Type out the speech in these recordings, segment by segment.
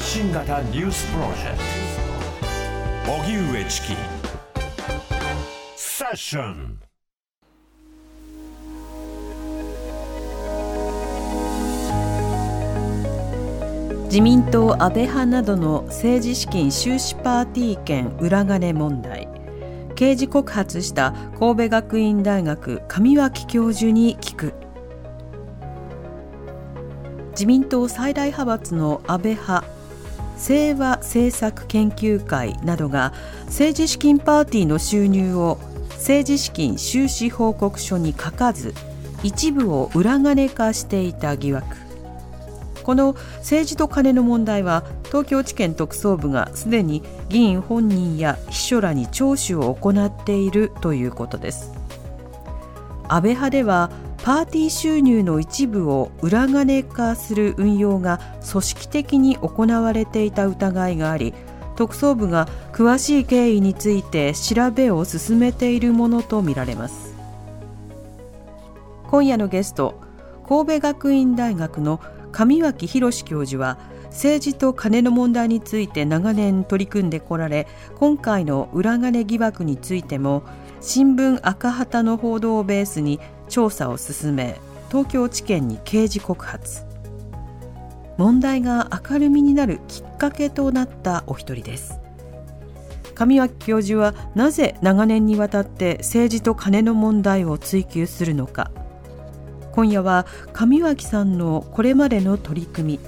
発信型ニュースプロジェクト。荻上チキ。セッション。自民党安倍派などの政治資金収支パーティー券裏金問題。刑事告発した神戸学院大学上脇教授に聞く。自民党最大派閥の安倍派清和政策研究会などが政治資金パーティーの収入を政治資金収支報告書に書かず一部を裏金化していた疑惑。この政治と金の問題は東京地検特捜部がすでに議員本人や秘書らに聴取を行っているということです。安倍派ではパーティー収入の一部を裏金化する運用が組織的に行われていた疑いがあり特捜部が詳しい経緯について調べを進めているものとみられます。今夜のゲスト神戸学院大学の上脇博教授は政治と金の問題について長年取り組んでこられ今回の裏金疑惑についても新聞赤旗の報道をベースに調査を進め東京地検に刑事告発。問題が明るみになるきっかけとなったお一人です。上脇教授はなぜ長年にわたって政治と金の問題を追及するのか。今夜は上脇さんのこれまでの取り組み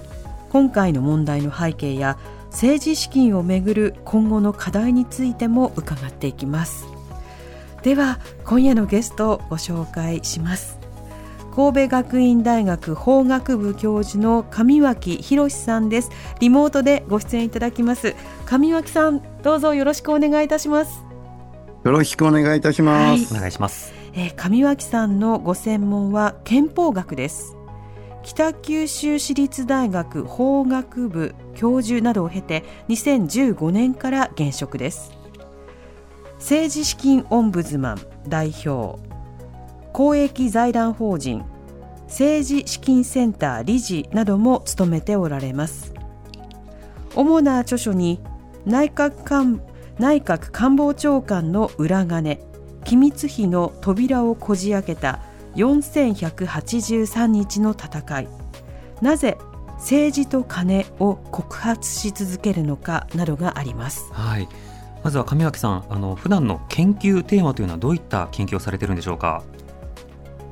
今回の問題の背景や政治資金をめぐる今後の課題についても伺っていきます。では今夜のゲストをご紹介します。神戸学院大学法学部教授の上脇博さんです。リモートでご出演いただきます。上脇さんどうぞよろしくお願いいたします。よろしくお願いいたします、はい、お願いします。えー、上脇さんのご専門は憲法学です。北九州市立大学法学部教授などを経て2015年から現職です政治資金オンブズマン代表。公益財団法人政治資金センター理事なども務めておられます。主な著書に内閣官内閣官房長官の裏金機密費の扉をこじ開けた4183日の戦い。なぜ政治と金を告発し続けるのかなどがあります。はい。まずは上脇さん、あの普段の研究テーマというのはどういった研究をされているんでしょうか？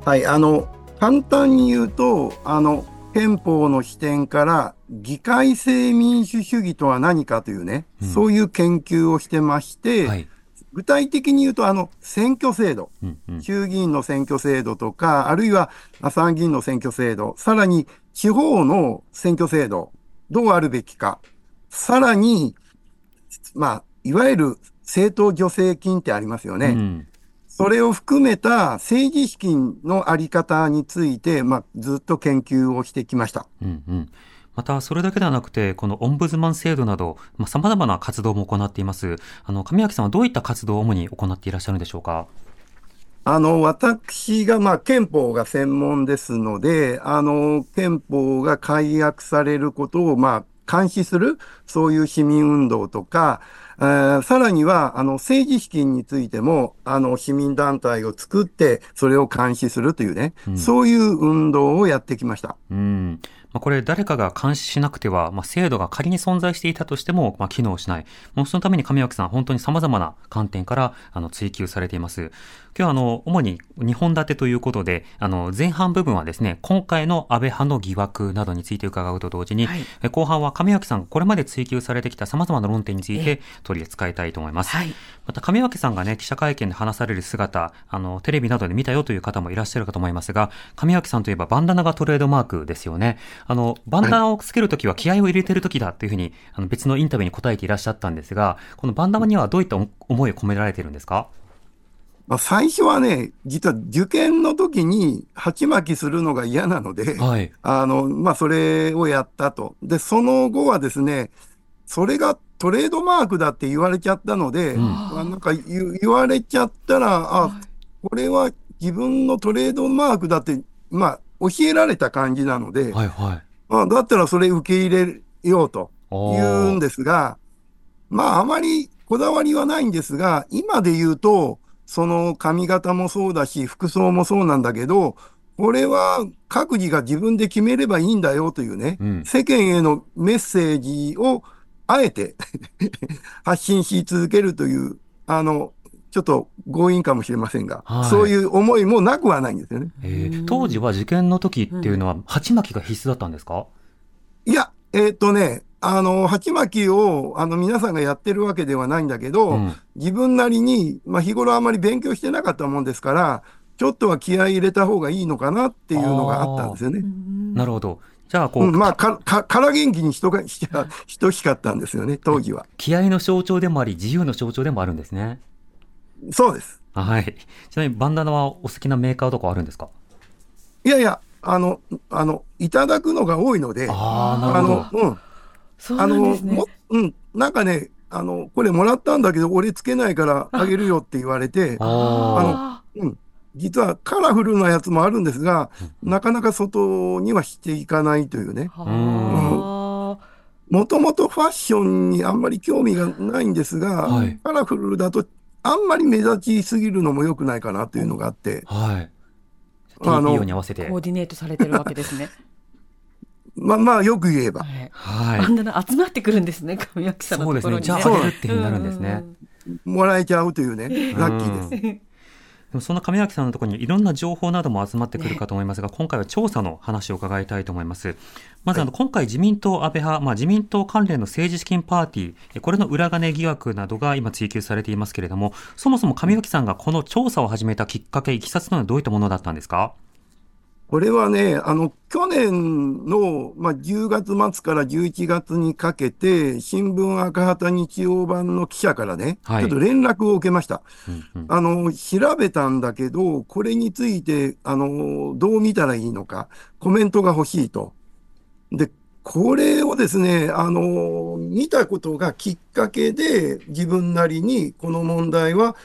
はい、あの簡単に言うと、あの憲法の視点から議会制民主主義とは何かというね、うん、そういう研究をしてまして、はい、具体的に言うと、あの、選挙制度、うんうん、衆議院の選挙制度とか、あるいは参議院の選挙制度、さらに地方の選挙制度、どうあるべきか、さらに、まあ、いわゆる政党助成金ってありますよね。うん、それを含めた政治資金のあり方について、まあ、ずっと研究をしてきました。うんうんまた、それだけではなくて、このオンブズマン制度など、まあ、様々な活動も行っています。あの、上脇さんはどういった活動を主に行っていらっしゃるんでしょうか？あの、私が、まあ、憲法が専門ですので、あの、憲法が改約されることを、まあ、監視する、そういう市民運動とか、えー、さらには、あの、政治資金についても、あの、市民団体を作って、それを監視するというね、うん、そういう運動をやってきました。うんまあ、これ誰かが監視しなくては、まあ、制度が仮に存在していたとしても、まあ、機能しない。もうそのために上脇さん、本当に様々な観点から、あの、追求されています。今日はあの、主に2本立てということで、あの、前半部分はですね、今回の安倍派の疑惑などについて伺うと同時に、はい、後半は上脇さん、これまで追求されてきた様々な論点について取り扱いたいと思います。はい、また、上脇さんがね、記者会見で話される姿、あの、テレビなどで見たよという方もいらっしゃるかと思いますが、上脇さんといえばバンダナがトレードマークですよね。あの、バンダナをつけるときは気合を入れてるときだというふうに、あの、別のインタビューに答えていらっしゃったんですが、このバンダナにはどういった思いを込められているんですか？まあ、最初はね、実は受験の時に鉢巻きするのが嫌なので、はい、あの、まあ、それをやったと。で、その後はですね、それがトレードマークだって言われちゃったので、うん、なんか言われちゃったら、あ、これは自分のトレードマークだって、まあ、教えられた感じなので、はいはい、まあ、だったらそれ受け入れようと。言うんですが、まああまりこだわりはないんですが、今で言うと、その髪型もそうだし、服装もそうなんだけど、これは各自が自分で決めればいいんだよというね、うん。世間へのメッセージをあえて 発信し続けるという、あの、ちょっと強引かもしれませんが、はい。そういう思いもなくはないんですよね。えー当時は受験の時っていうのは、鉢巻きが必須だったんですか？いや、えーっとね、あの、鉢巻きを、あの、皆さんがやってるわけではないんだけど、うん自分なりに、まあ、日頃あまり勉強してなかったもんですから、ちょっとは気合い入れた方がいいのかなっていうのがあったんですよね。なるほど。じゃあ、こう、うん、まあ、か、か、から元気に人が、し等しかったんですよね、当時は。気合の象徴でもあり、自由の象徴でもあるんですね。そうです。はい。ちなみに、バンダナはお好きなメーカーとかあるんですか？いやいや、あの、あの、いただくのが多いので、ああ。の、うん。そうなんあの、ですねも。うん、なんかね、あの、これもらったんだけど、俺つけないからあげるよって言われて、ああうん。実はカラフルなやつもあるんですが、なかなか外にはしていかないというね。ーはもともとファッションにあんまり興味がないんですが、はいカラフルだとあんまり目立ちすぎるのも良くないかなというのがあって、あ。はい。あの TPO に合わせて。ーコーディネートされてるわけですね。まあまあよく言えば。はいはいバ。ンダナ集まってくるんですね、神脇さんのそうですね。ところにじゃあ、そうあげるってになるんですね。もらえちゃうというね、ラッキーです。でもそんな亀脇さんのところにいろんな情報なども集まってくるかと思いますが、今回は調査の話を伺いたいと思います。まずあの、今回自民党安倍派、まあ、自民党関連の政治資金パーティーえ、これの裏金疑惑などが今追及されていますけれども、そもそも亀脇さんがこの調査を始めたきっかけ、いきさつというのはどういったものだったんですか？これはね、あの、去年の、まあ、10月末から11月にかけて、新聞赤旗日曜版の記者からね、はいちょっと連絡を受けました。うんうんあの、調べたんだけど、これについて、あの、どう見たらいいのか、コメントが欲しいと。で、これをですね、あの、見たことがきっかけで、自分なりに、この問題は、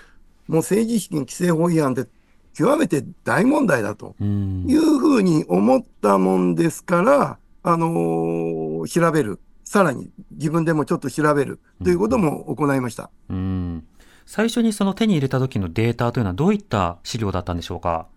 もう政治資金規正法違反で極めて大問題だとうん。いうふうに思ったもんですから、あの調べる。さらに自分でもちょっと調べる。ということも行いました。うん。最初にその手に入れた時のデータというのはどういった資料だったんでしょうか？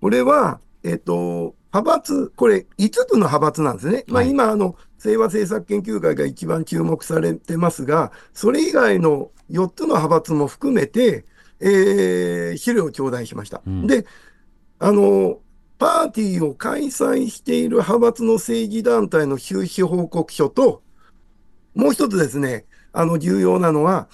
これは、えっ、と、派閥、これ5つの派閥なんですね。まあはい。今、あの、清和政策研究会が一番注目されてますが、それ以外の4つの派閥も含めて、えー資料を頂戴しました。うんで、あの、パーティーを開催している派閥の政治団体の収支報告書と、もう一つですね、あの、重要なのは、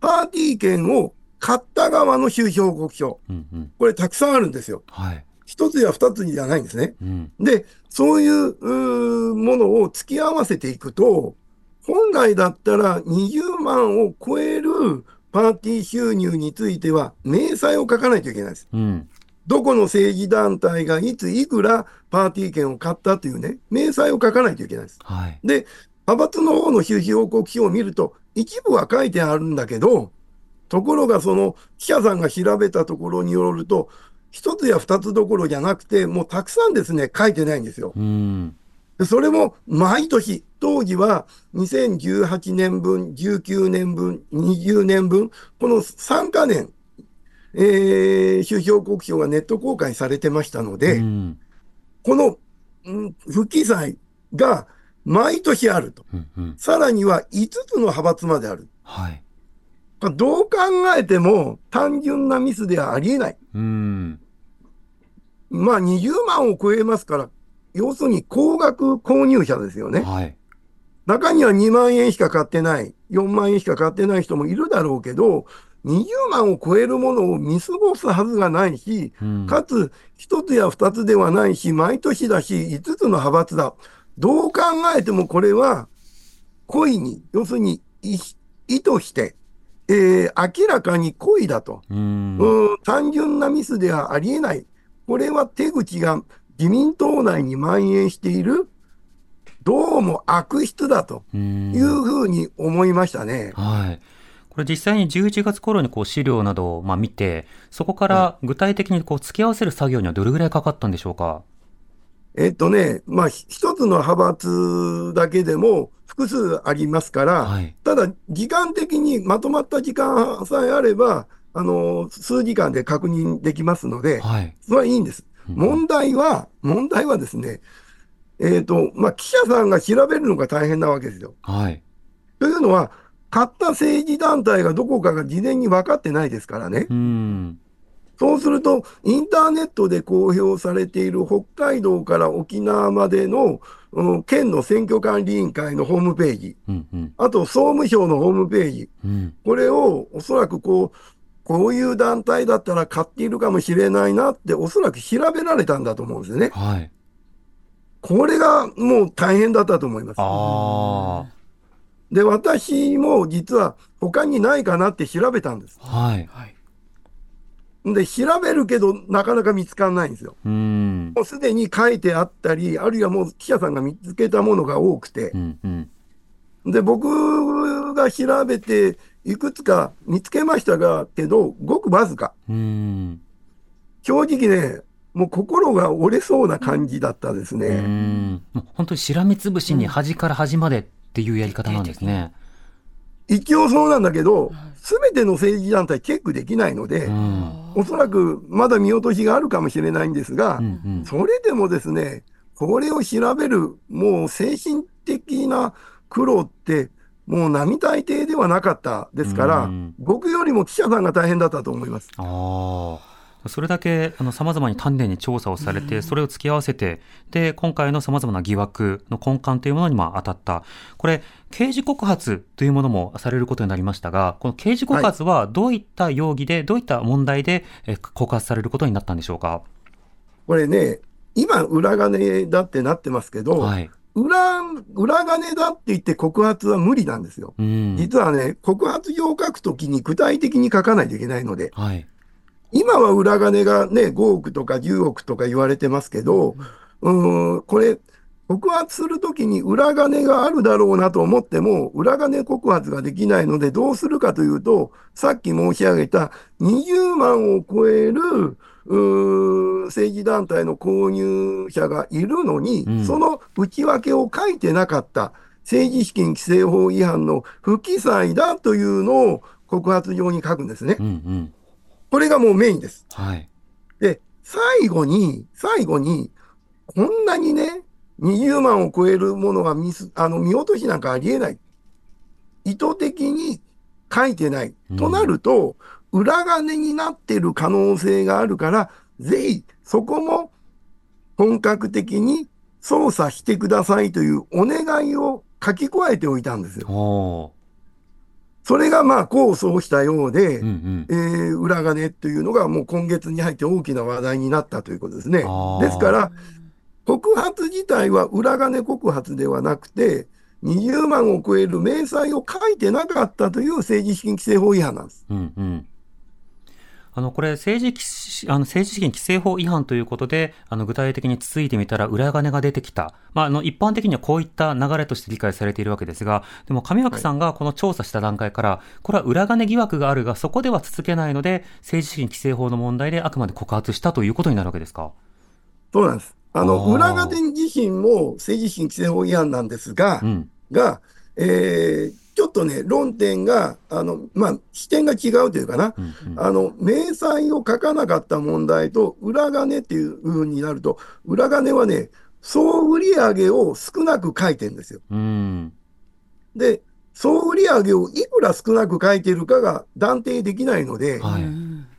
パーティー券を買った側の収支報告書。うんうんこれたくさんあるんですよ。はい。一つや二つじゃないんですね。うんで、そういうものを付き合わせていくと、本来だったら20万を超えるパーティー収入については、明細を書かないといけないです。うんどこの政治団体がいついくらパーティー券を買ったというね、明細を書かないといけないです。はい。で、派閥の方の収支報告書を見ると、一部は書いてあるんだけど、ところがその記者さんが調べたところによると、一つや二つどころじゃなくて、もうたくさんですね、書いてないんですよ。うんでそれも毎年、当時は2018年分、19年分、20年分、この3か年、えー、収支報告書がネット公開されてましたので、うんこの、うん不記載が毎年あると。うんうんさらには5つの派閥まである。はい。どう考えても単純なミスではありえない。うんまあ20万を超えますから、要するに高額購入者ですよね。はい。中には2万円しか買ってない、4万円しか買ってない人もいるだろうけど、20万を超えるものを見過ごすはずがないし、うんかつ1つや2つではないし、毎年だし、5つの派閥だ。どう考えてもこれは、故意に、要するに意意図して、えー明らかに故意だと。うんうん、単純なミスではありえない。これは手口が自民党内に蔓延している、どうも悪質だとうんいうふうに思いましたね。はい。これ実際に11月頃にこう資料などをまあ見て、そこから具体的にこう付き合わせる作業にはどれぐらいかかったんでしょうか？えっとね、まあ、ひ一つの派閥だけでも複数ありますから、はい。ただ、時間的にまとまった時間さえあれば、あの、数時間で確認できますので、はい。それはいいんです。うん問題は、問題はですね、えっ、と、まあ、記者さんが調べるのが大変なわけですよ。はい。というのは、買った政治団体がどこかが事前に分かってないですからね。うん。そうすると、インターネットで公表されている北海道から沖縄までの、うん県の選挙管理委員会のホームページ、うん。うん。あと総務省のホームページ、うん。これをおそらくこう、こういう団体だったら買っているかもしれないなって、おそらく調べられたんだと思うんですよね。はい。これがもう大変だったと思います。あで、私も実は他にないかなって調べたんです。あ。はい。はい。で、調べるけどなかなか見つからないんですよ。うん。もうすでに書いてあったり、あるいはもう記者さんが見つけたものが多くてう、ん。うん。で、僕が調べて、いくつか見つけましたが、けど、ごくわずか。うん。正直ね、もう心が折れそうな感じだったですうね。ん。もう本当にしらみつぶしに端から端までっていうやり方なんですね。一応そうなんだけど、すべての政治団体チェックできないのでう、ん。おそらくまだ見落としがあるかもしれないんですがう、ん。それでもですね、これを調べる、もう精神的な苦労って、もう並大抵ではなかったですからうん、僕よりも記者さんが大変だったと思います。ああ。それだけ、あの、様々に丹念に調査をされて、それを付き合わせて、で、今回の様々な疑惑の根幹というものにまあ当たった。これ、刑事告発というものもされることになりましたが、この刑事告発はどういった容疑で、どういった問題でえ告発されることになったんでしょうか？これね、今、裏金だってなってますけど、はい。裏、裏金だって言って告発は無理なんですよ。うん。実はね、告発状を書くときに具体的に書かないといけないので、はい。今は裏金がね、5億とか10億とか言われてますけど、うーん、これ、告発するときに裏金があるだろうなと思っても、裏金告発ができないので、どうするかというと、さっき申し上げた20万を超える、うー政治団体の購入者がいるのに、うんその内訳を書いてなかった政治資金規正法違反の不記載だというのを告発状に書くんですねう。んうん。これがもうメインです。はい。で、最後に、最後に、こんなにね、20万を超えるものがミス、あの、見落としなんかありえない。意図的に書いてない。うんとなると、裏金になってる可能性があるから、ぜひ、そこも本格的に捜査してくださいというお願いを書き加えておいたんですよ。おそれがまあ、功を奏したようで、ー。うんうん。えー裏金というのがもう今月に入って大きな話題になったということですねですから、告発自体は裏金告発ではなくて、20万を超える明細を書いてなかったという政治資金規正法違反なんです。うんうん。あの、これ、政治き、あの、政治資金規正法違反ということで、あの、具体的につついてみたら裏金が出てきた。まあ、あの、一般的にはこういった流れとして理解されているわけですが、でも、上脇さんがこの調査した段階から、これは裏金疑惑があるが、そこでは続けないので、政治資金規正法の問題であくまで告発したということになるわけですか？そうなんです。あの、裏金自身も政治資金規正法違反なんですが、うん。が、えーちょっとね、論点が、あの、まあ、視点が違うというかな、うんうん。あの、明細を書かなかった問題と、裏金っていう風になると、裏金はね、総売上を少なく書いてるんですよ。うん。で、総売上をいくら少なく書いてるかが断定できないので、はい。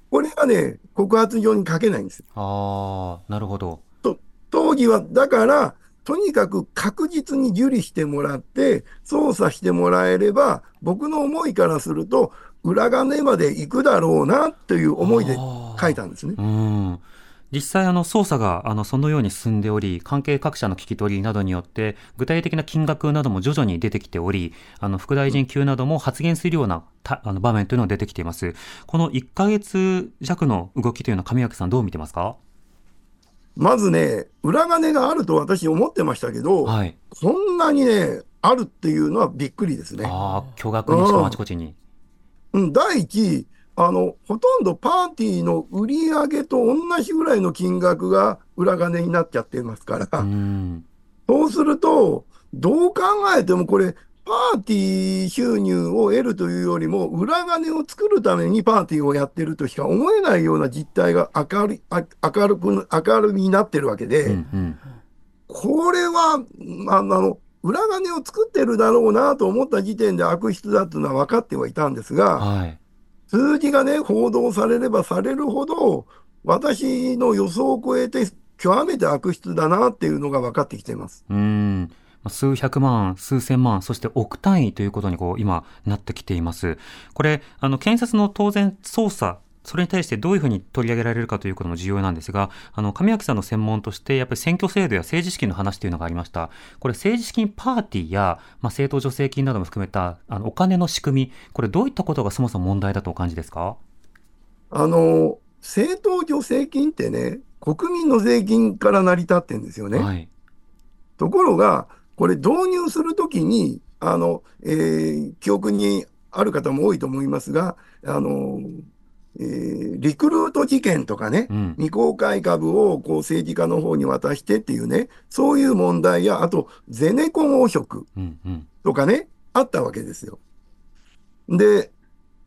これがね、告発状に書けないんですよ。ああ、なるほど。当時は、だから、とにかく確実に受理してもらって、捜査してもらえれば、僕の思いからすると、裏金まで行くだろうな、という思いで書いたんですね。うん。実際、あの、捜査が、あの、そのように進んでおり、関係各社の聞き取りなどによって、具体的な金額なども徐々に出てきており、あの、副大臣級なども発言するような、たあの、場面というのが出てきています。この1ヶ月弱の動きというのは、上脇さんどう見てますか？まずね、裏金があると私思ってましたけど、はい。こんなにね、あるっていうのはびっくりですね。ああ、巨額にしかもあちこちに。うん、第一、あの、ほとんどパーティーの売り上げと同じぐらいの金額が裏金になっちゃってますから、うん。そうすると、どう考えてもこれ、パーティー収入を得るというよりも、裏金を作るためにパーティーをやってるとしか思えないような実態が明る明るく、明るみになってるわけで、うんうん。これは、ああの、裏金を作ってるだろうなと思った時点で悪質だというのは分かってはいたんですが、はい。数字がね、報道されればされるほど、私の予想を超えて、極めて悪質だなっていうのが分かってきています。うん。まあ数百万、数千万、そして億単位ということにこう今なってきています。これ、あの、検察の当然捜査、それに対してどういうふうに取り上げられるかということも重要なんですが、あの、上脇さんの専門として、やっぱり選挙制度や政治資金の話というのがありました。これ、政治資金パーティーや、まあ、政党助成金なども含めた、あの、お金の仕組み、これどういったことがそもそも問題だとお感じですか？あの、政党助成金ってね、国民の税金から成り立ってるんですよね。はい。ところが、これ導入するときに、あの、えー記憶にある方も多いと思いますが、あの、えーリクルート事件とかね、うん。未公開株をこう政治家の方に渡してっていうね、そういう問題や、あと、ゼネコン汚職うん。うん。とかね、あったわけですよ。で、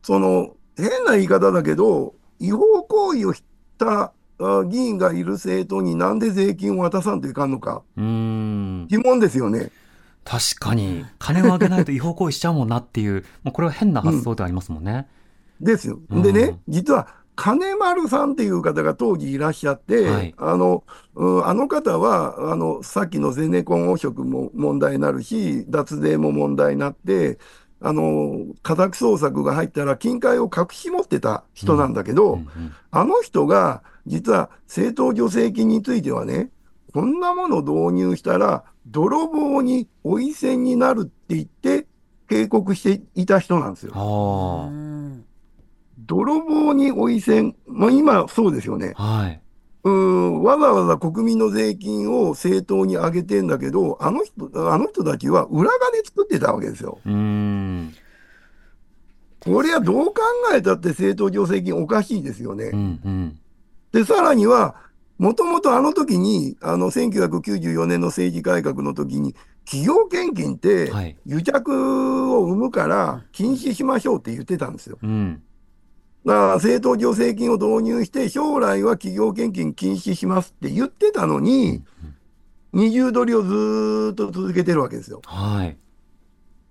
その、変な言い方だけど、違法行為をしたあ議員がいる政党になんで税金を渡さんといかんのか、うーん。疑問ですよね。確かに、金をあげないと違法行為しちゃうもんなっていう、もうこれは変な発想ではありますもんね。ですよ。うんでね、実は、金丸さんっていう方が当時いらっしゃって、はいあの、うんあの方は、あの、さっきのゼネコン汚職も問題になるし、脱税も問題になって、あの、家宅捜索が入ったら金塊を隠し持ってた人なんだけど、うんうんあの人が、実は政党助成金についてはね、こんなもの導入したら、泥棒にお伊勢になるって言って、警告していた人なんですよ。あ泥棒にお伊勢、まあ、今そうですよね。あ。はい。うーん、わざわざ国民の税金を政党に上げてんだけど、あの人、あの人たちは裏金作ってたわけですよ。うーん。これはどう考えたって政党助成金おかしいですよね。うんうん。で、さらには、もともとあの時に、あの、1994年の政治改革の時に、企業献金ってはい。癒着を生むから禁止しましょうって言ってたんですよ。うん。だから政党助成金を導入して、将来は企業献金禁止しますって言ってたのに、二重取りをずーっと続けてるわけですよ。はい。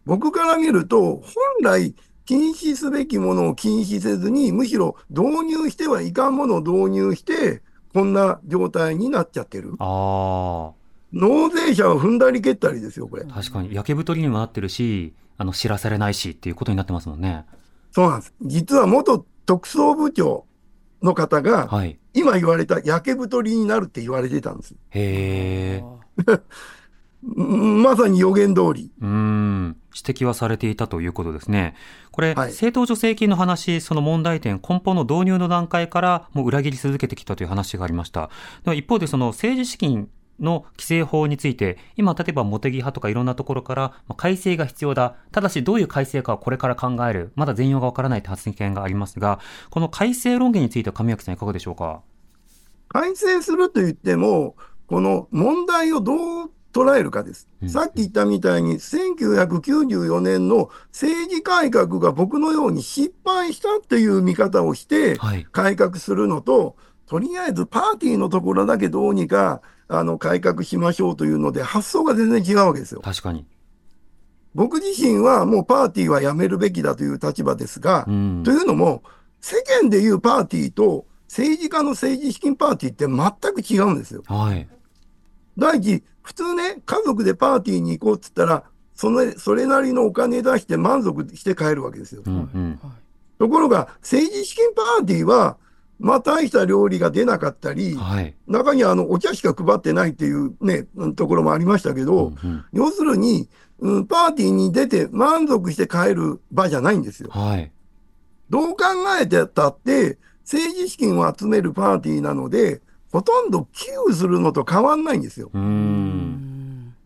僕から見ると、本来禁止すべきものを禁止せずに、むしろ導入してはいかんものを導入して、こんな状態になっちゃってる。あ納税者は踏んだり蹴ったりですよ、これあ。。確かに、焼け太りにもなってるし、あの、知らされないしっていうことになってますもんね。そうなんです。実は元特捜部長の方が、はい。今言われた焼け太りになるって言われてたんです。へえ。う んまさに予言通り。うーん。指摘はされていたということですね。これ、はい政党助成金の話、その問題点、根本の導入の段階からもう裏切り続けてきたという話がありました。では一方で、その政治資金の規正法について、今、例えば茂木派とかいろんなところから、まあ改正が必要だ。ただし、どういう改正かはこれから考える。まだ全容がわからないという発言がありますが、この改正論議については上脇さんいかがでしょうか？改正すると言っても、この問題をどう捉えるかです。うんさっき言ったみたいに、1994年の政治改革が僕のように失敗したっていう見方をして、はい。改革するのと、とりあえずパーティーのところだけどうにかあの改革しましょうというので、発想が全然違うわけですよ。確かに。僕自身はもうパーティーはやめるべきだという立場ですが、うんと。いうのも、世間でいうパーティーと政治家の政治資金パーティーって全く違うんですよ。はい。第一、普通ね、家族でパーティーに行こうっつったら、そのそれなりのお金出して満足して帰るわけですよ。うんうん。ところが、政治資金パーティーは、まあ大した料理が出なかったり、はい。中にはあのお茶しか配ってないっていうね、ところもありましたけど、うんうん要するに、うん、パーティーに出て満足して帰る場じゃないんですよ。はい。どう考えてたって、政治資金を集めるパーティーなので、ほとんど寄付するのと変わんないんですよ。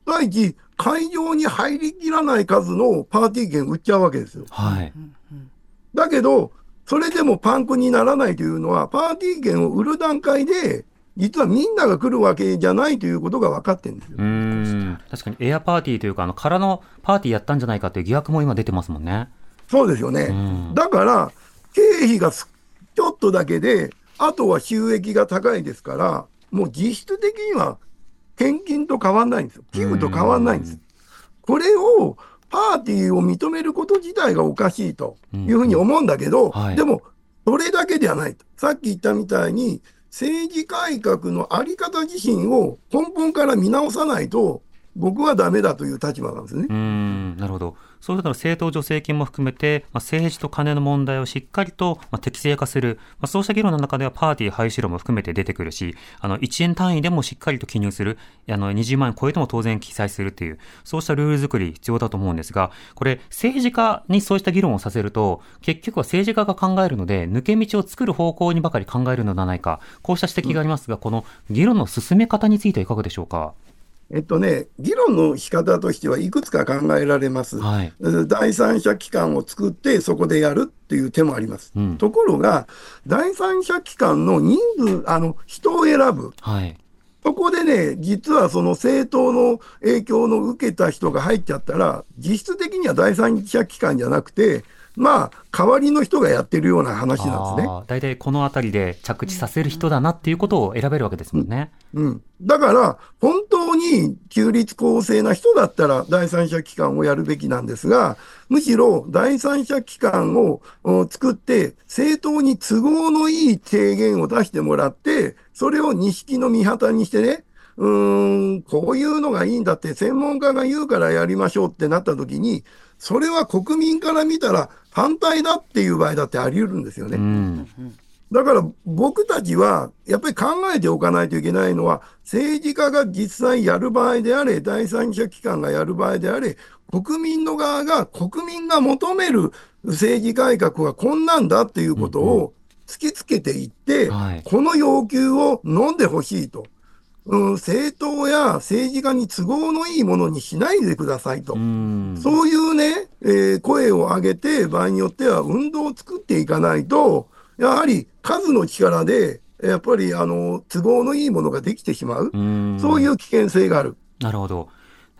第一、会場に入りきらない数のパーティー券売っちゃうわけですよ。はい。だけど、それでもパンクにならないというのは、パーティー券を売る段階で、実はみんなが来るわけじゃないということが分かってるんですよ。うん確かにエアパーティーというか、あの空のパーティーやったんじゃないかという疑惑も今出てますもんね。そうですよね。うんだから、経費がすちょっとだけで、あとは収益が高いですから、もう実質的には献金と変わんないんですよ。寄付と変わんないんです。これを、パーティーを認めること自体がおかしいというふうに思うんだけど、はい。でも、それだけではないと。さっき言ったみたいに、政治改革のあり方自身を根本から見直さないと、僕はダメだという立場なんですね。うんなるほど。そうしたら政党助成金も含めて、まあ、政治と金の問題をしっかりと、まあ、適正化する、まあ、そうした議論の中ではパーティー廃止論も含めて出てくるし、あの1円単位でもしっかりと記入する、あの20万円超えても当然記載するっていう、そうしたルール作り必要だと思うんですが、これ政治家にそうした議論をさせると、結局は政治家が考えるので、抜け道を作る方向にばかり考えるのではないか、こうした指摘がありますが、この議論の進め方についてはいかがでしょうか？えっとね、議論の仕方としてはいくつか考えられます。はい。第三者機関を作ってそこでやるっていう手もあります。うんところが、第三者機関の人数、あの、人を選ぶ。はい。そこでね、実はその政党の影響の受けた人が入っちゃったら、実質的には第三者機関じゃなくて、まあ、代わりの人がやってるような話なんですね。大体この辺りで着地させる人だなっていうことを選べるわけですもんね。うん。だから、本当に中立公正な人だったら、第三者機関をやるべきなんですが、むしろ第三者機関をお作って、政党に都合のいい提言を出してもらって、それを錦の御旗にしてね、うーん、こういうのがいいんだって専門家が言うからやりましょうってなった時に、それは国民から見たら反対だっていう場合だってあり得るんですよね。うん。だから僕たちはやっぱり考えておかないといけないのは、政治家が実際やる場合であれ、第三者機関がやる場合であれ、国民の側が、国民が求める政治改革はこんなんだっていうことを突きつけていって、はいこの要求を飲んでほしいと。うん、政党や政治家に都合のいいものにしないでくださいと。うん。そういうね、えー声を上げて、場合によっては運動を作っていかないと、やはり数の力で、やっぱりあの都合のいいものができてしまう、うんそういう危険性がある。なるほど。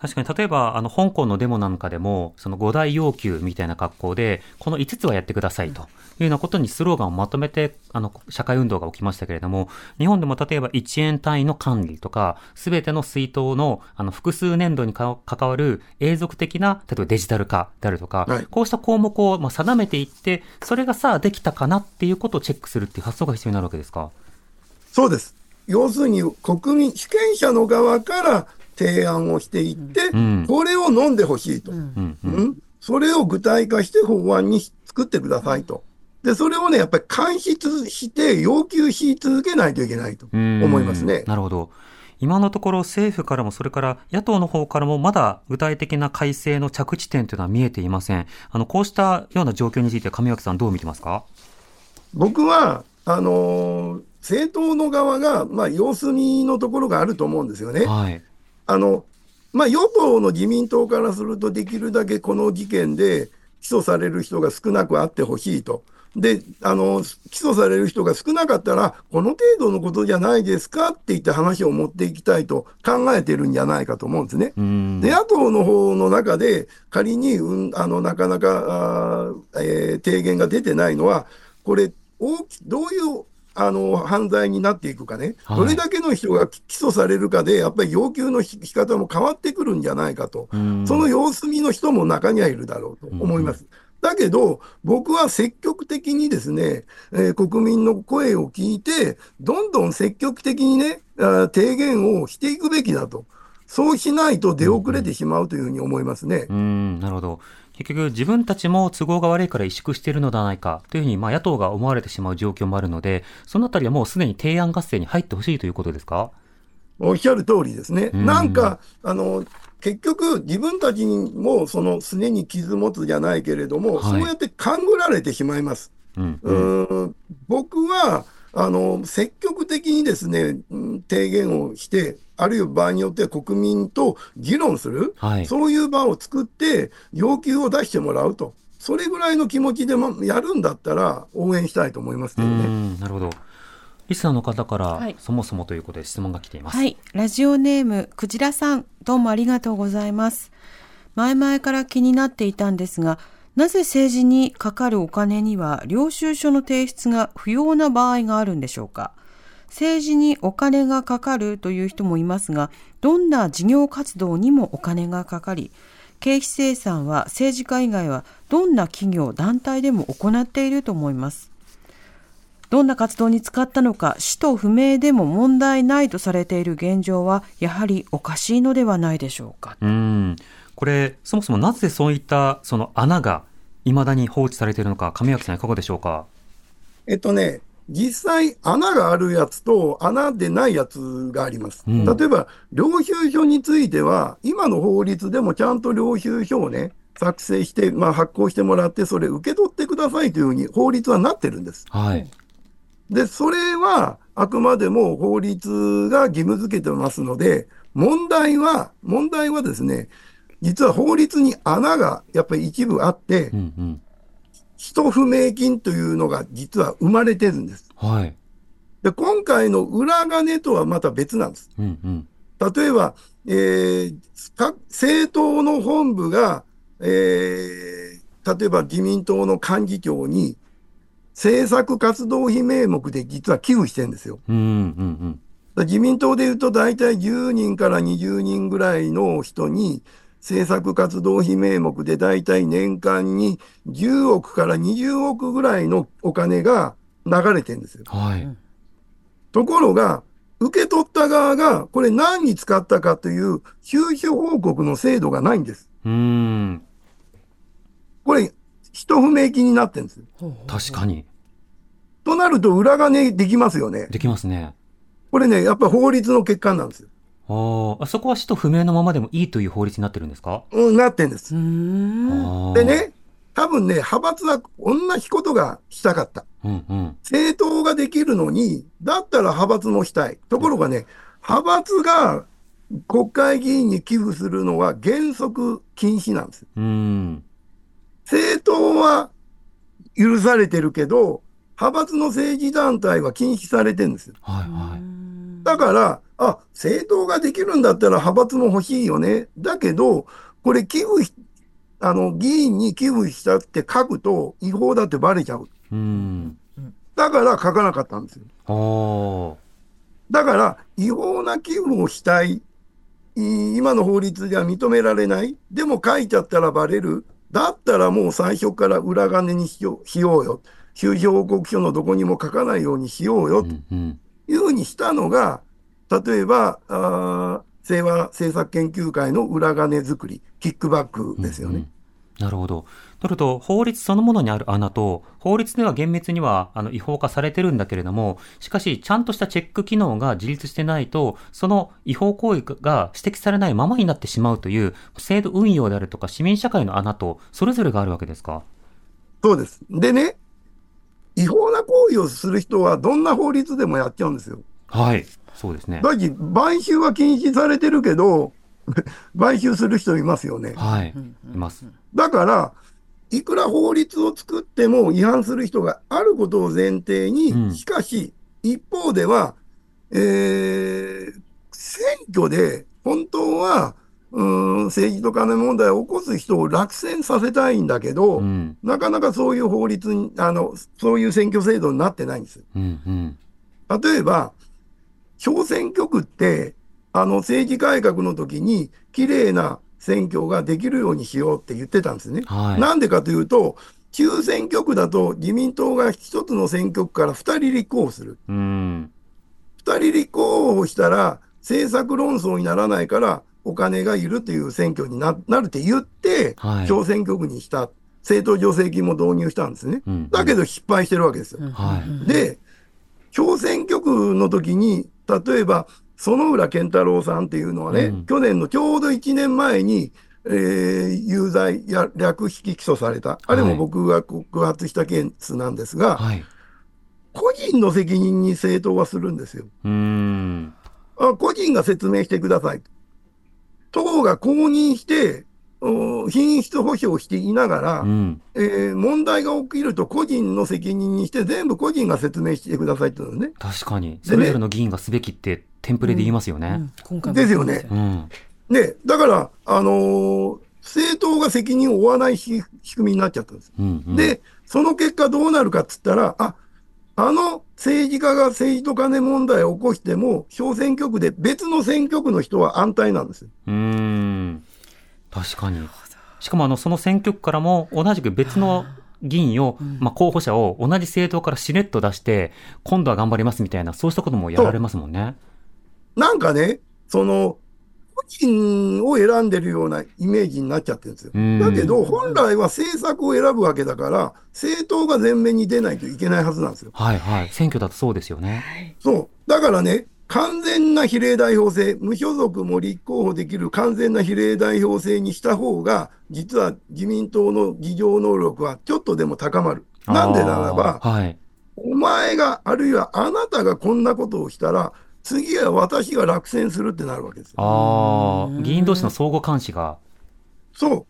確かに、例えば、あの、香港のデモなんかでも、その五大要求みたいな格好で、この5つはやってくださいというようなことにスローガンをまとめて、あの、社会運動が起きましたけれども、日本でも例えば1円単位の管理とか、すべての水筒の、あの、複数年度にか関わる永続的な、例えばデジタル化であるとか、はいこうした項目をまあ定めていって、それがさあできたかなっていうことをチェックするっていう発想が必要になるわけですか？そうです。要するに国民、主権者の側から提案をしていって、うんこれを飲んでほしいと、うんうん。うんそれを具体化して法案に作ってくださいと。で、それをね、やっぱり監視して要求し続けないといけないとうん思いますね。なるほど。今のところ政府からもそれから野党の方からもまだ具体的な改正の着地点というのは見えていません。あの、こうしたような状況について上脇さんどう見てますか？僕は、あのー政党の側が、まあ、様子見のところがあると思うんですよね。はい。あの、まあ、与党の自民党からすると、できるだけこの事件で起訴される人が少なくあってほしいと。で、あの、起訴される人が少なかったら、この程度のことじゃないですかって言って話を持っていきたいと考えてるんじゃないかと思うんですね。うん。で、野党の方の中で、仮に、うん、あの、なかなか、あーえー提言が出てないのは、これ、大きどういう、あの、犯罪になっていくかね、はいどれだけの人が起訴されるかで、やっぱり要求の仕方も変わってくるんじゃないかと。うんその様子見の人も中にはいるだろうと思います。だけど、僕は積極的にですね、えー国民の声を聞いて、どんどん積極的にね、あー提言をしていくべきだと。そうしないと出遅れてしまうというふうに思いますね。うん、なるほど。結局自分たちも都合が悪いから萎縮しているのではないかというふうに、まあ野党が思われてしまう状況もあるので、そのあたりはもうすでに提案合戦に入ってほしいということですか？おっしゃる通りですね。うんなんか、あの、結局、自分たちにも、その、すねに傷持つじゃないけれども、はいそうやって勘ぐられてしまいます。うん。うーん僕は、あの、積極的にですね、うん提言をして、あるいは場合によっては国民と議論する、はい。そういう場を作って、要求を出してもらうと。それぐらいの気持ちでもやるんだったら応援したいと思いますけうどね。ん、なるほど。リスナーの方から、はいそもそもということで質問が来ています。はい。ラジオネーム、くじらさん、どうもありがとうございます。前々から気になっていたんですが、なぜ政治にかかるお金には領収書の提出が不要な場合があるんでしょうか？政治にお金がかかるという人もいますが、どんな事業活動にもお金がかかり、経費生産は政治家以外はどんな企業、団体でも行っていると思います。どんな活動に使ったのか、使途不明でも問題ないとされている現状は、やはりおかしいのではないでしょうか？うん。これ、そもそもなぜそういったその穴が未だに放置されているのか、上脇さんいかがでしょうか？えっとね、実際穴があるやつと穴でないやつがあります。うん例えば、領収書については、今の法律でもちゃんと領収書をね、作成して、まあ、発行してもらって、それ受け取ってくださいというふうに法律はなってるんです。はい。で、それはあくまでも法律が義務付けてますので、問題は、問題はですね、実は法律に穴がやっぱり一部あってう、んうん。使不明金というのが実は生まれてるんです。はい。で、今回の裏金とはまた別なんです。うんうん。例えば、えー、か政党の本部が、えー、例えば自民党の幹事長に政策活動費名目で実は寄付してるんですよ。うんうんうん。だ自民党でいうと大体10人から20人ぐらいの人に政策活動費名目で大体年間に10億から20億ぐらいのお金が流れてるんですよ。はい。ところが、受け取った側がこれ何に使ったかという収支報告の制度がないんです。うん。これ、一不明金になってるんですよ。確かに。となると裏金できますよね。できますね。これね、やっぱり法律の欠陥なんですよ。ああ、そこは使途不明のままでもいいという法律になってるんですか？うん、なってんですで。ね、多分ね、派閥は同じことがしたかった。うんうん。政党ができるのに、だったら派閥もしたい。ところがね、派閥が国会議員に寄付するのは原則禁止なんです。うん。政党は許されてるけど、派閥の政治団体は禁止されてるんですよ。はいはい。だから、あ、政党ができるんだったら派閥も欲しいよね。だけど、これ寄付し、あの、議員に寄付したって書くと違法だってバレちゃう。うん。だから書かなかったんですよ。だから、違法な寄付をしたい。い今の法律では認められない。でも書いちゃったらバレる。だったらもう最初から裏金にしようしようよ。収支報告書のどこにも書かないようにしようよ。と。いうふうにしたのが、例えば、あー清和政策研究会の裏金作り、キックバックですよね。うんうんなるほど。とると、法律そのものにある穴と、法律では厳密にはあの違法化されてるんだけれども、しかし、ちゃんとしたチェック機能が自立してないと、その違法行為が指摘されないままになってしまうという、制度運用であるとか、市民社会の穴と、それぞれがあるわけですか？そうです。でね、違法な行為をする人はどんな法律でもやっちゃうんですよ。はい。そうですね。だし、買収は禁止されてるけど、買収する人いますよね。はい。います。だから、いくら法律を作っても違反する人があることを前提に、うんしかし、一方では、えー、選挙で本当は、うーん、政治と金問題を起こす人を落選させたいんだけど、うん。なかなかそういう法律に、あの、そういう選挙制度になってないんですよ。うん。うん。例えば、小選挙区って、あの政治改革の時に、綺麗な選挙ができるようにしようって言ってたんですね。はい。なんでかというと、中選挙区だと自民党が一つの選挙区から二人立候補する。うん。二人立候補したら政策論争にならないからお金がいるという選挙にななるって言って、はい。小選挙区にした。政党助成金も導入したんですね。うんだけど失敗してるわけですよ。はい。で、小選挙区の時に、例えば、園浦健太郎さんっていうのはね、うん去年のちょうど1年前に、えー有罪や略式起訴された。あれはいも僕が告発したケースなんですが、はい。個人の責任に政党はするんですよ。うん。あ個人が説明してください。党が公認して、お品質保証していながら、うん。えー問題が起きると個人の責任にして全部個人が説明してくださいっていうのね。確かに。それぞれの議員がすべきって、テンプレで言いますよね。うん今回もですよねうん。ね、だから、あのー政党が責任を負わないし仕組みになっちゃったんです。うん、うん。で、その結果どうなるかっつったら、あ、あの政治家が政治と金問題を起こしても、小選挙区で別の選挙区の人は安泰なんですよ。うーん。確かに。しかも、あの、その選挙区からも、同じく別の議員を、まあ、候補者を同じ政党からしれっと出して、今度は頑張りますみたいな、そうしたこともやられますもんね。なんかね、その、個人を選んでるようなイメージになっちゃってるんですよ。うんだけど、本来は政策を選ぶわけだから、政党が前面に出ないといけないはずなんですよ。はいはい。選挙だとそうですよね。そう。だからね、完全な比例代表制、無所属も立候補できる完全な比例代表制にした方が、実は自民党の議場能力はちょっとでも高まる。なんでならば、はい。お前が、あるいはあなたがこんなことをしたら、次は私が落選するってなるわけですよ。ああ、議員同士の相互監視が。そ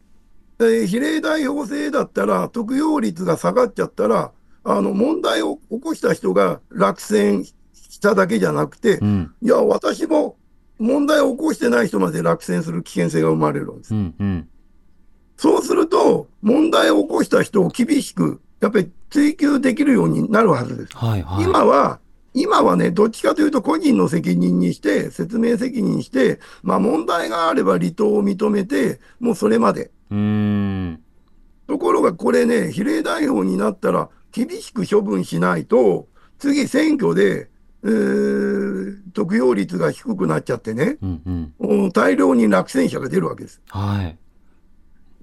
う。えー比例代表制だったら、得票率が下がっちゃったら、あの、問題を起こした人が落選しただけじゃなくて、うん。いや、私も問題を起こしてない人まで落選する危険性が生まれるんです。うん。うん。そうすると、問題を起こした人を厳しく、やっぱり追及できるようになるはずです。はいはい。今は、今はね、どっちかというと個人の責任にして、説明責任にして、まあ問題があれば離党を認めて、もうそれまで。ところがこれね、比例代表になったら、厳しく処分しないと、次選挙で、えー得票率が低くなっちゃってね、うんうん。お大量に落選者が出るわけです。はい。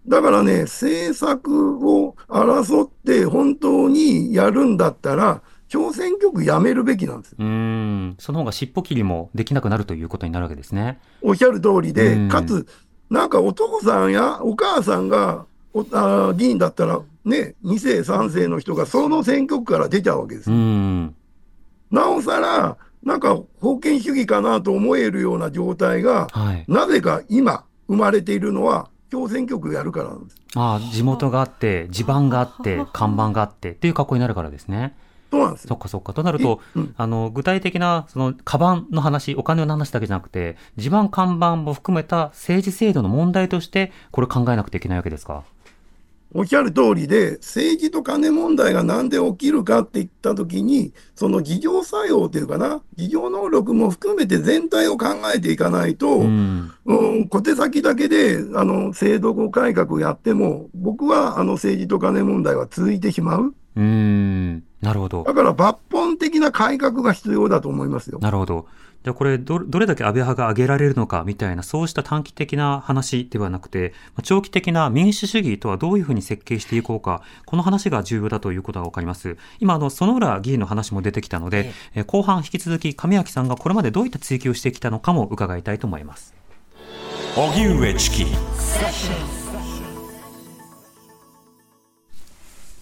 だからね、政策を争って本当にやるんだったら、小選挙区やめるべきなんですよ。うーん。その方が尻尾切りもできなくなるということになるわけですね。おっしゃる通りで、うんかつ、なんかお父さんやお母さんがおあー議員だったら、ね、2世、3世の人がその選挙区から出ちゃうわけですうよ。ん。なおさら、なんか封建主義かなと思えるような状態が、はい。なぜか今生まれているのは、小選挙区やるからなんです。ああ、地元があって、地盤があって、看板があってっていう格好になるからですね。そうなんですよ。そっかそっか。となると、うんあの、具体的な、その、カバンの話、お金の話だけじゃなくて、地盤看板も含めた政治制度の問題として、これ考えなくてはいけないわけですか？おっしゃる通りで、政治と金問題がなんで起きるかって言ったときに、その議場作用というかな、議場能力も含めて全体を考えていかないと、うん。うん、小手先だけで、あの、制度改革をやっても、僕は、あの、政治と金問題は続いてしまう。うーん。なるほどだ。から、抜本的な改革が必要だと思いますよ。なるほど。じゃあこれど、どれだけ安倍派が上げられるのかみたいな、そうした短期的な話ではなくて、まあ長期的な民主主義とはどういうふうに設計していこうか、この話が重要だということがわかります。今、あの、園浦議員の話も出てきたので、えー後半引き続き上脇さんがこれまでどういった追及をしてきたのかも伺いたいと思います。荻上チキ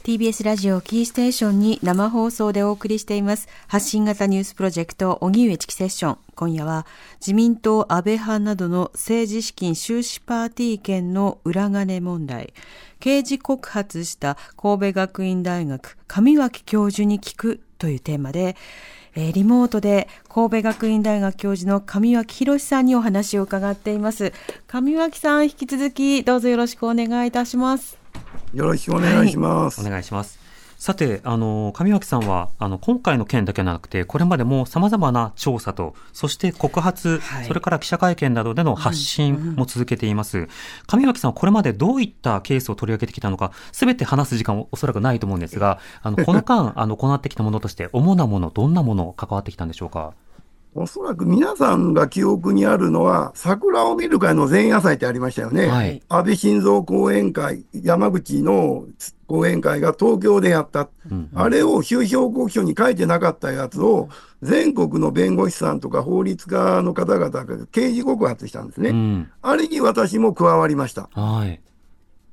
TBS ラジオキーステーションに生放送でお送りしています。発信型ニュースプロジェクト荻上チキセッション。今夜は自民党安倍派などの政治資金収支パーティー券の裏金問題。刑事告発した神戸学院大学上脇教授に聞くというテーマでえリモートで神戸学院大学教授の上脇博さんにお話を伺っています。上脇さん引き続きどうぞよろしくお願いいたします。よろしくお願いします。お願いします。さて、あの、上脇さんは、あの、今回の件だけではなくて、これまでも様々な調査と、そして告発、はいそれから記者会見などでの発信も続けています。上脇さんはこれまでどういったケースを取り上げてきたのか、すべて話す時間はおそらくないと思うんですが、あの、この間、あの、行ってきたものとして、主なもの、どんなもの関わってきたんでしょうか？おそらく皆さんが記憶にあるのは、桜を見る会の前夜祭ってありましたよね。はい。安倍晋三講演会、山口の講演会が東京でやった。うんあれを収支報告書に書いてなかったやつを、全国の弁護士さんとか法律家の方々が刑事告発したんですね。うん。あれに私も加わりました。はい。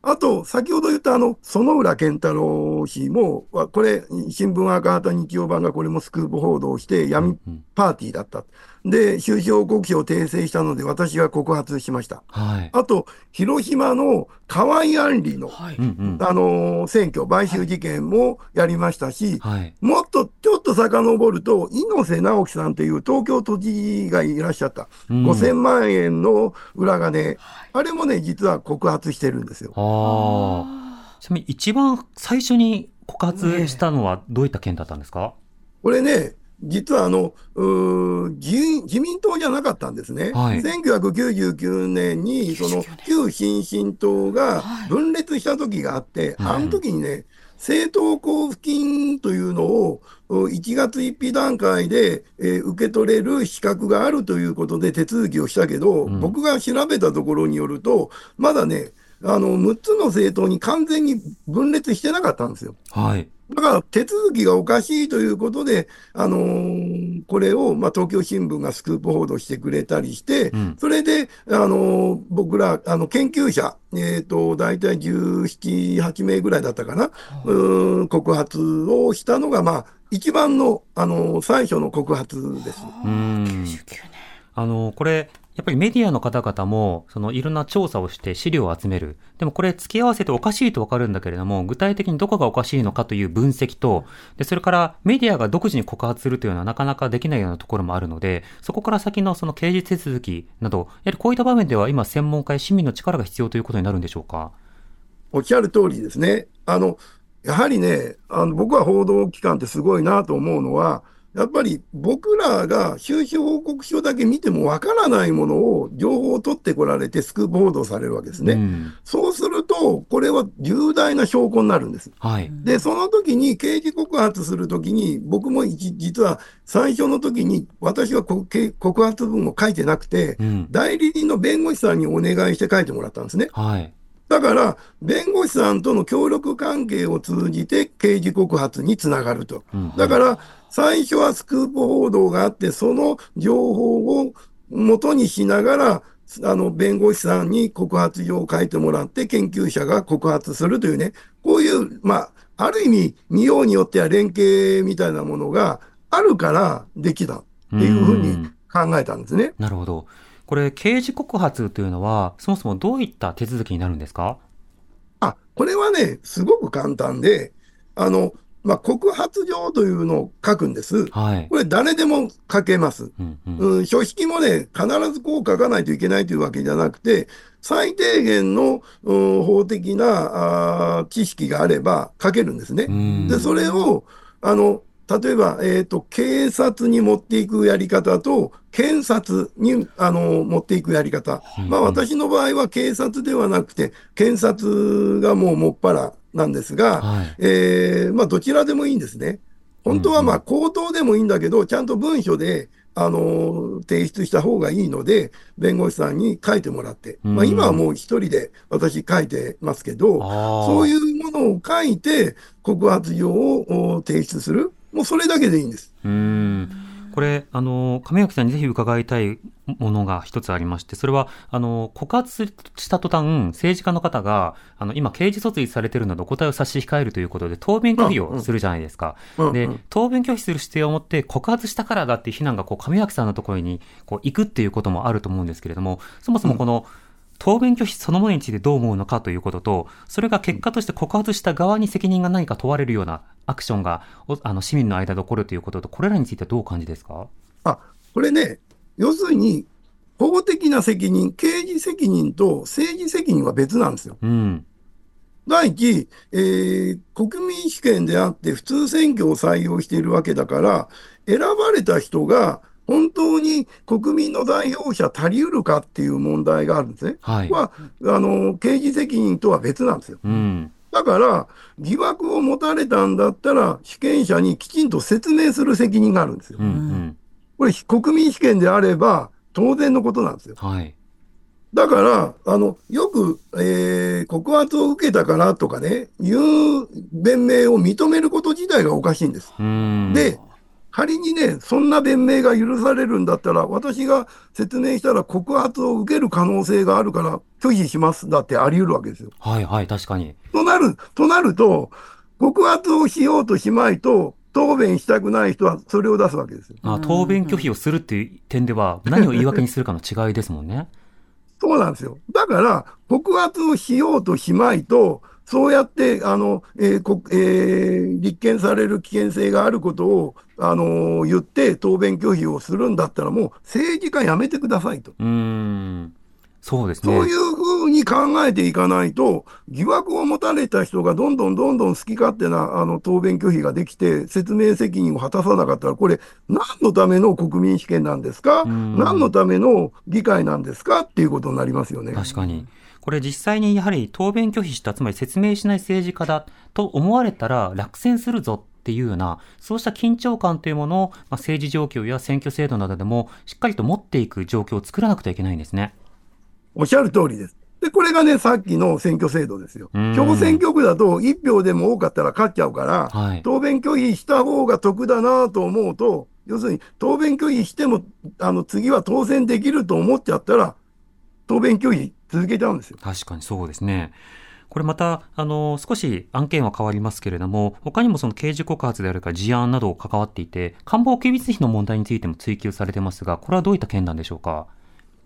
あと、先ほど言ったあの、園浦健太郎氏も、わこれ、新聞赤旗日曜版がこれもスクープ報道して闇うんパーティーだった。で、収支報告書を訂正したので、私が告発しました。はい。あと、広島の河合案里の、はい。あのー選挙、買収事件もやりましたし、はい。もっとちょっと遡ると、猪瀬直樹さんという東京都知事がいらっしゃった、うん5000万円の裏金、あれもね、実は告発してるんですよ。ああ。ちなみに一番最初に告発したのはどういった件だったんですか？これね、実はあの、自自民党じゃなかったんですね。はい1999年に、その、旧新進党が分裂した時があって、はいあの時にね、政党交付金というのをう1月1日段階で、えー受け取れる資格があるということで手続きをしたけど、うん僕が調べたところによると、まだね、あの、6つの政党に完全に分裂してなかったんですよ。はい。だから手続きがおかしいということで、あのーこれを、まあ、東京新聞がスクープ報道してくれたりして、うんそれで、あのー僕ら、あの、研究者、えっ、と、大体17、8名ぐらいだったかな、うーん告発をしたのが、まあ、一番の、あのー最初の告発です。うん。99年あの、これ、やっぱりメディアの方々も、そのいろんな調査をして資料を集める。でもこれ付き合わせておかしいとわかるんだけれども、具体的にどこがおかしいのかという分析と、で、それからメディアが独自に告発するというのはなかなかできないようなところもあるので、そこから先のその刑事手続きなど、やはりこういった場面では今専門家や市民の力が必要ということになるんでしょうか？おっしゃる通りですね。あの、やはりね、あの僕は報道機関ってすごいなと思うのは、やっぱり僕らが収支報告書だけ見てもわからないものを情報を取ってこられてスクープ報道されるわけですね。うん。そうすると、これは重大な証拠になるんです。はい。で、その時に刑事告発するときに、僕も一実は最初の時に私は告発文を書いてなくて、うん。代理人の弁護士さんにお願いして書いてもらったんですね。はい。だから、弁護士さんとの協力関係を通じて刑事告発につながると。うんだから、最初はスクープ報道があって、その情報を元にしながら、あの、弁護士さんに告発状を書いてもらって、研究者が告発するというね、こういう、まあ、ある意味、見ようによっては連携みたいなものがあるからできたっていうふうに考えたんですね。なるほど。これ、刑事告発というのは、そもそもどういった手続きになるんですか？あ、これはね、すごく簡単で、あの、まあ、告発状というのを書くんです。はい。これ誰でも書けます。うんうんうん、書式もね、必ずこう書かないといけないというわけじゃなくて、最低限の、うん法的なあー知識があれば書けるんですね。うんで、それを、あの、例えば、えっ、と、警察に持っていくやり方と、検察に、あの、持っていくやり方。まあ、うん私の場合は警察ではなくて、検察がもうもっぱらなんですが、はい。えーまあ、どちらでもいいんですね。本当はまあ口頭でもいいんだけど、ちゃんと文書で、あのー提出した方がいいので、弁護士さんに書いてもらって、まあ、うん今はもう一人で私書いてますけど。そういうものを書いて、告発状をお提出する、もうそれだけでいいんです。うーん。これ、あの、亀垣さんにぜひ伺いたいものが一つありまして、それは、あの、告発した途端、政治家の方が、あの、今、刑事訴追されているのでお答えを差し控えるということで、答弁拒否をするじゃないですか。でうんうん、答弁拒否する姿勢を持って、告発したからだって非難が、こう、亀垣さんのところに、こう、行くっていうこともあると思うんですけれども、そもそもこの、答弁拒否そのものについてどう思うのかということと、それが結果として告発した側に責任が何か問われるようなアクションが、おあの、市民の間で起こるということと、これらについてはどうお感じですか？あ、これね、要するに、法的な責任、刑事責任と政治責任は別なんですよ。うん。第一、えー国民主権であって普通選挙を採用しているわけだから、選ばれた人が本当に国民の代表者足りうるかっていう問題があるんですね。はい。は、あの、刑事責任とは別なんですよ。うん。だから、疑惑を持たれたんだったら、主権者にきちんと説明する責任があるんですよう。ん。うん。これ、国民主権であれば当然のことなんですよ。はい。だから、あの、よく、えー告発を受けたからとかね、いう弁明を認めること自体がおかしいんです。うん。で、仮にね、そんな弁明が許されるんだったら、私が説明したら告発を受ける可能性があるから拒否しますだってあり得るわけですよ。はいはい、確かに。となる、となると、告発をしようとしまいと、答弁したくない人はそれを出すわけですよ。あ答弁拒否をするっていう点では、何を言い訳にするかの違いですもんね。そうなんですよ。だから、告発をしようとしまいと、そうやって、あの、えーこえー立件される危険性があることを、あのー言って答弁拒否をするんだったら、もう政治家やめてくださいと。うーん。そうですね。そういうふうに考えていかないと、疑惑を持たれた人がどんどんどんどん好き勝手なあの答弁拒否ができて、説明責任を果たさなかったら、これ、何のための国民主権なんですか、うん何のための議会なんですか？っていうことになりますよね。確かに。これ実際にやはり答弁拒否した、つまり説明しない政治家だと思われたら落選するぞっていうような、そうした緊張感というものを、まあ、政治状況や選挙制度などでもしっかりと持っていく状況を作らなくてはいけないんですね。おっしゃる通りです。で、これがね、さっきの選挙制度ですよ。うん小選挙区だと1票でも多かったら勝っちゃうから、はい。答弁拒否した方が得だなと思うと、要するに答弁拒否しても、あの、次は当選できると思っちゃったら、答弁拒否続けちゃうんですよ。確かにそうですね。これまた、あの、少し案件は変わりますけれども、他にもその刑事告発であるか事案などを関わっていて、官房機密費の問題についても追及されてますが、これはどういった件なんでしょうか？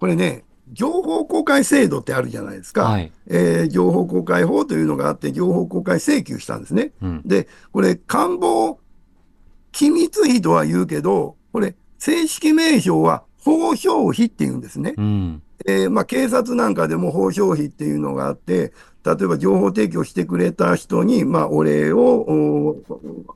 これね、情報公開制度ってあるじゃないですか。はい。えー情報公開法というのがあって、情報公開請求したんですね。うん。で、これ、官房機密費とは言うけど、これ、正式名称は法証費って言うんですね。うん。えーまあ、警察なんかでも法証費っていうのがあって、例えば情報提供してくれた人に、まあ、お礼をお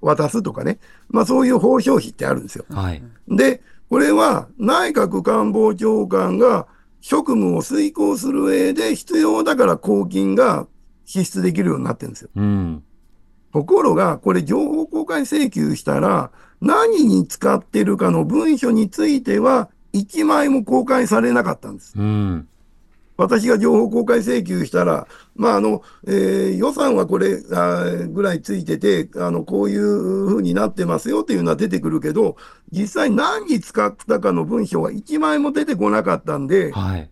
渡すとかね。まあ、そういう法証費ってあるんですよ。はい。で、これは内閣官房長官が職務を遂行する上で必要だから公金が支出できるようになってるんですよ。うん。ところが、これ情報公開請求したら、何に使ってるかの文書については、一枚も公開されなかったんです。うん。私が情報公開請求したら、まあ、あの、えー予算はこれあーぐらいついてて、あの、こういうふうになってますよっていうのは出てくるけど、実際何に使ったかの文章は一枚も出てこなかったんで、はい。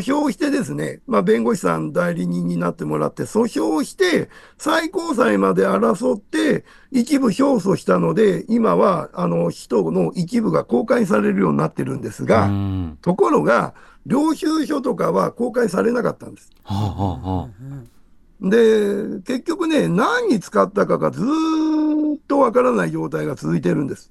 訴訟してですね、まあ、弁護士さん代理人になってもらって、訴訟して、最高裁まで争って、一部勝訴したので、今は、あの、人の一部が公開されるようになってるんですが、うん。ところが、領収書とかは公開されなかったんです。はあ、はあ、はあ。で、結局ね、何に使ったかがずーっとわからない状態が続いてるんです。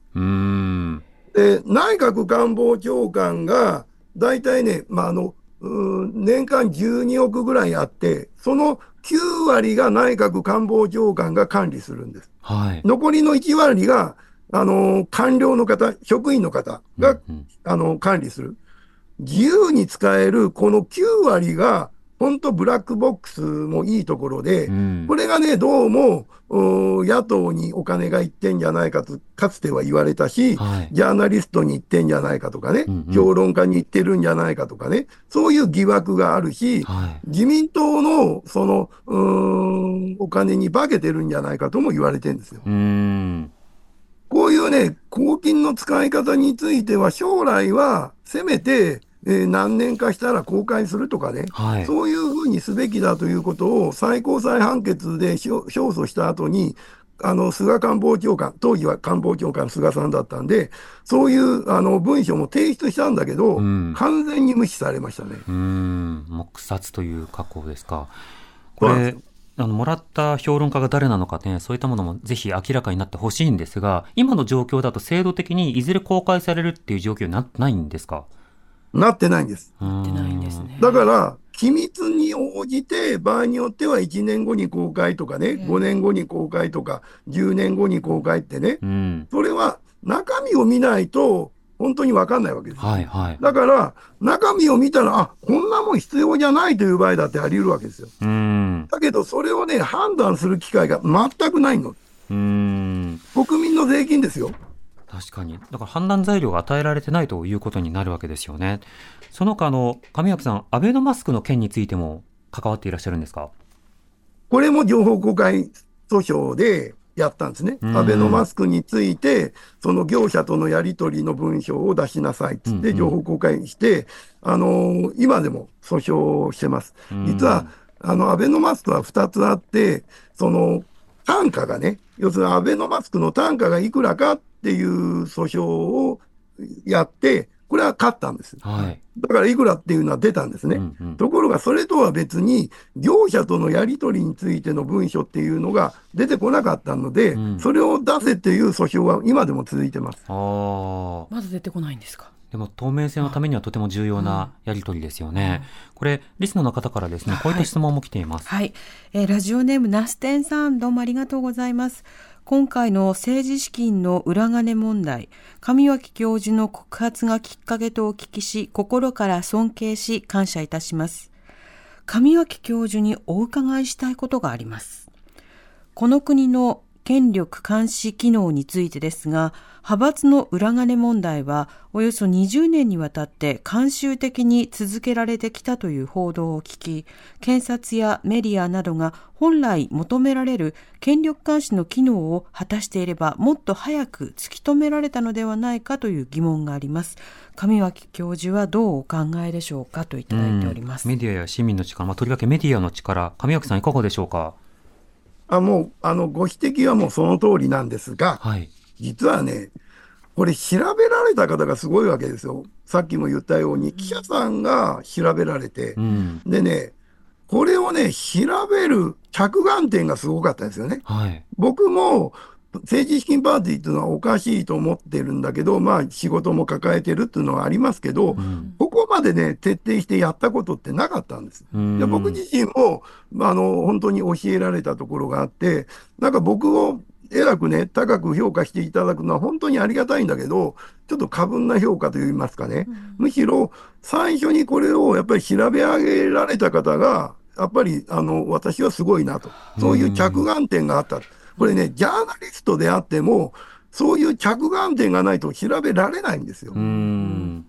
で、内閣官房長官が、大体ね、まあ、あの、年間12億ぐらいあって、その9割が内閣官房長官が管理するんです。はい。残りの1割が、あの、官僚の方、職員の方が、うんあの、管理する。自由に使えるこの9割が、本当ブラックボックスもいいところで、うん。これがね、どうも、野党にお金がいってんじゃないかと、かつては言われたし、はい。ジャーナリストに言ってんじゃないかとかね、うんうん評論家に言ってるんじゃないかとかね、そういう疑惑があるし、はい。自民党のその、お金に化けてるんじゃないかとも言われてるんですよ。こういうね、公金の使い方については、将来はせめて、えー何年かしたら公開するとかね、はい。そういうふうにすべきだということを最高裁判決で勝勝訴した後に、あの、菅官房長官、当時は官房長官菅さんだったんで、そういうあの文書も提出したんだけど、うん完全に無視されましたね。うーん。黙殺という加工ですか。これあの、もらった評論家が誰なのかね、そういったものもぜひ明らかになってほしいんですが、今の状況だと制度的にいずれ公開されるっていう状況になってないんですか？なってないんです。なってないんですね。だから、機密に応じて、場合によっては1年後に公開とかね、え5年後に公開とか、10年後に公開ってね、うん。それは中身を見ないと、本当にわかんないわけですよ。はい、はい。だから、中身を見たら、あ、こんなもん必要じゃないという場合だってあり得るわけですよ。うーん。だけど、それをね、判断する機会が全くないの。うーん。国民の税金ですよ。確かに。だから判断材料が与えられてないということになるわけですよね。その他、あの、上脇さん、アベノマスクの件についても関わっていらっしゃるんですか？これも情報公開訴訟でやったんですね。うんアベノマスクについて、その業者とのやり取りの文章を出しなさいっつって情報公開して、あのー今でも訴訟をしてます。実は、あの、アベノマスクは2つあって、その、単価がね、要するにアベノマスクの単価がいくらかっていう訴訟をやって、これは勝ったんです。はい。だからいくらっていうのは出たんですね。うんうんところがそれとは別に、業者とのやり取りについての文書っていうのが出てこなかったので、うんそれを出せっていう訴訟は今でも続いてます。ああ。まだ出てこないんですか？でも透明性のためにはとても重要なやり取りですよね。これ、リスナーの方からですね、こういった質問も来ています。はい、えーラジオネームナステンさんどうもありがとうございます今回の政治資金の裏金問題上脇教授の告発がきっかけとお聞きし心から尊敬し感謝いたします。上脇教授にお伺いしたいことがあります。この国の権力監視機能についてですが、派閥の裏金問題はおよそ20年にわたって慣習的に続けられてきたという報道を聞き、検察やメディアなどが本来求められる権力監視の機能を果たしていればもっと早く突き止められたのではないかという疑問があります。上脇教授はどうお考えでしょうかといただいております。メディアや市民の力、まあ、とりわけメディアの力、上脇さんいかがでしょうか？あもう、あの、ご指摘はもうその通りなんですが、はい。実はね、これ調べられた方がすごいわけですよ。さっきも言ったように、記者さんが調べられてう、ん。でね、これをね、調べる着眼点がすごかったですよね。はい。僕も政治資金パーティーっていうのはおかしいと思ってるんだけど、まあ仕事も抱えてるっていうのはありますけど、うん。ここまでね、徹底してやったことってなかったんです。うんで僕自身も、まああの、本当に教えられたところがあって、なんか僕を偉くね、高く評価していただくのは本当にありがたいんだけど、ちょっと過分な評価といいますかね、むしろ最初にこれをやっぱり調べ上げられた方が、やっぱりあの私はすごいなと、そういう着眼点があった。これね、ジャーナリストであっても、そういう着眼点がないと調べられないんですよ。うん。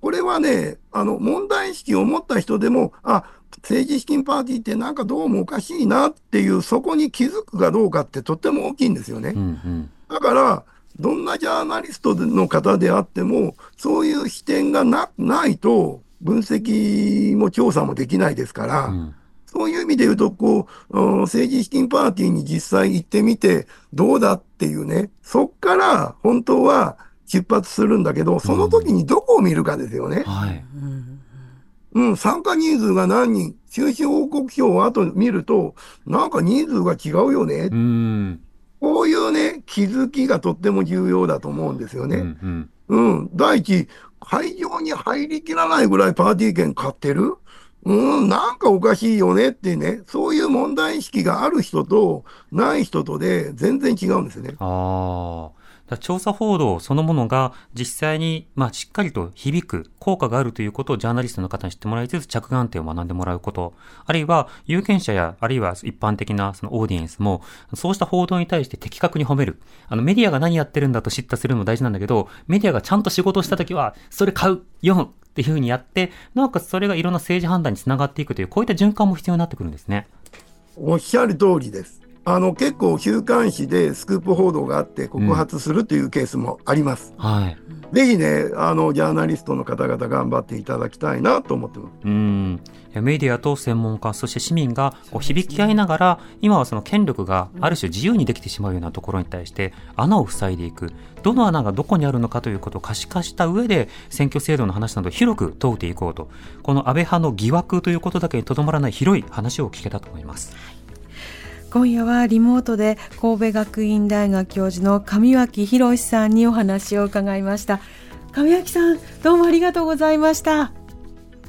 これはね、あの、問題意識を持った人でも、あ、政治資金パーティーってなんかどうもおかしいなっていう、そこに気づくかどうかってとっても大きいんですよね。うん。うん。だから、どんなジャーナリストの方であっても、そういう視点がなないと、分析も調査もできないですから、うん。そういう意味で言うと、こう、うん政治資金パーティーに実際行ってみて、どうだっていうね、そっから本当は出発するんだけど、その時にどこを見るかですよね。はい。うん、参加人数が何人、収支報告書を後見ると、なんか人数が違うよね。うん。こういうね、気づきがとっても重要だと思うんですようん。ね。うん。うん、第一、会場に入りきらないぐらいパーティー券買ってるうん、なんかおかしいよねってね、そういう問題意識がある人とない人とで全然違うんですよね。ああ。だ調査報道そのものが実際に、まあ、しっかりと響く、効果があるということをジャーナリストの方に知ってもらいつつ着眼点を学んでもらうこと、あるいは有権者や、あるいは一般的なそのオーディエンスも、そうした報道に対して的確に褒める。あの、メディアが何やってるんだと知ったするのも大事なんだけど、メディアがちゃんと仕事をしたときは、それ買う、読むっていうふうにやって、なおかつそれがいろんな政治判断につながっていくという、こういった循環も必要になってくるんですね。おっしゃる通りです。あの、結構週刊誌でスクープ報道があって告発するというケースもあります。はい。ぜひね、あの、ジャーナリストの方々頑張っていただきたいなと思ってます。うん。メディアと専門家、そして市民がこう響き合いながら、今はその権力がある種自由にできてしまうようなところに対して穴を塞いでいく。どの穴がどこにあるのかということを可視化した上で、選挙制度の話など広く問うていこうと。この安倍派の疑惑ということだけにとどまらない広い話を聞けたと思います。今夜はリモートで神戸学院大学教授の上脇博さんにお話を伺いました。上脇さんどうもありがとうございました。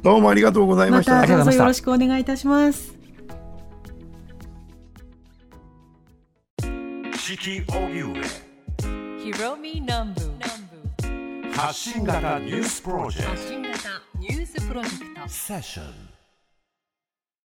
どうもありがとうございまました。たどうぞよろしくお願いいたします。四季荻上ひろみ南部発信型ニュースプロジェク発信型ニュースプロジェクト。トセッション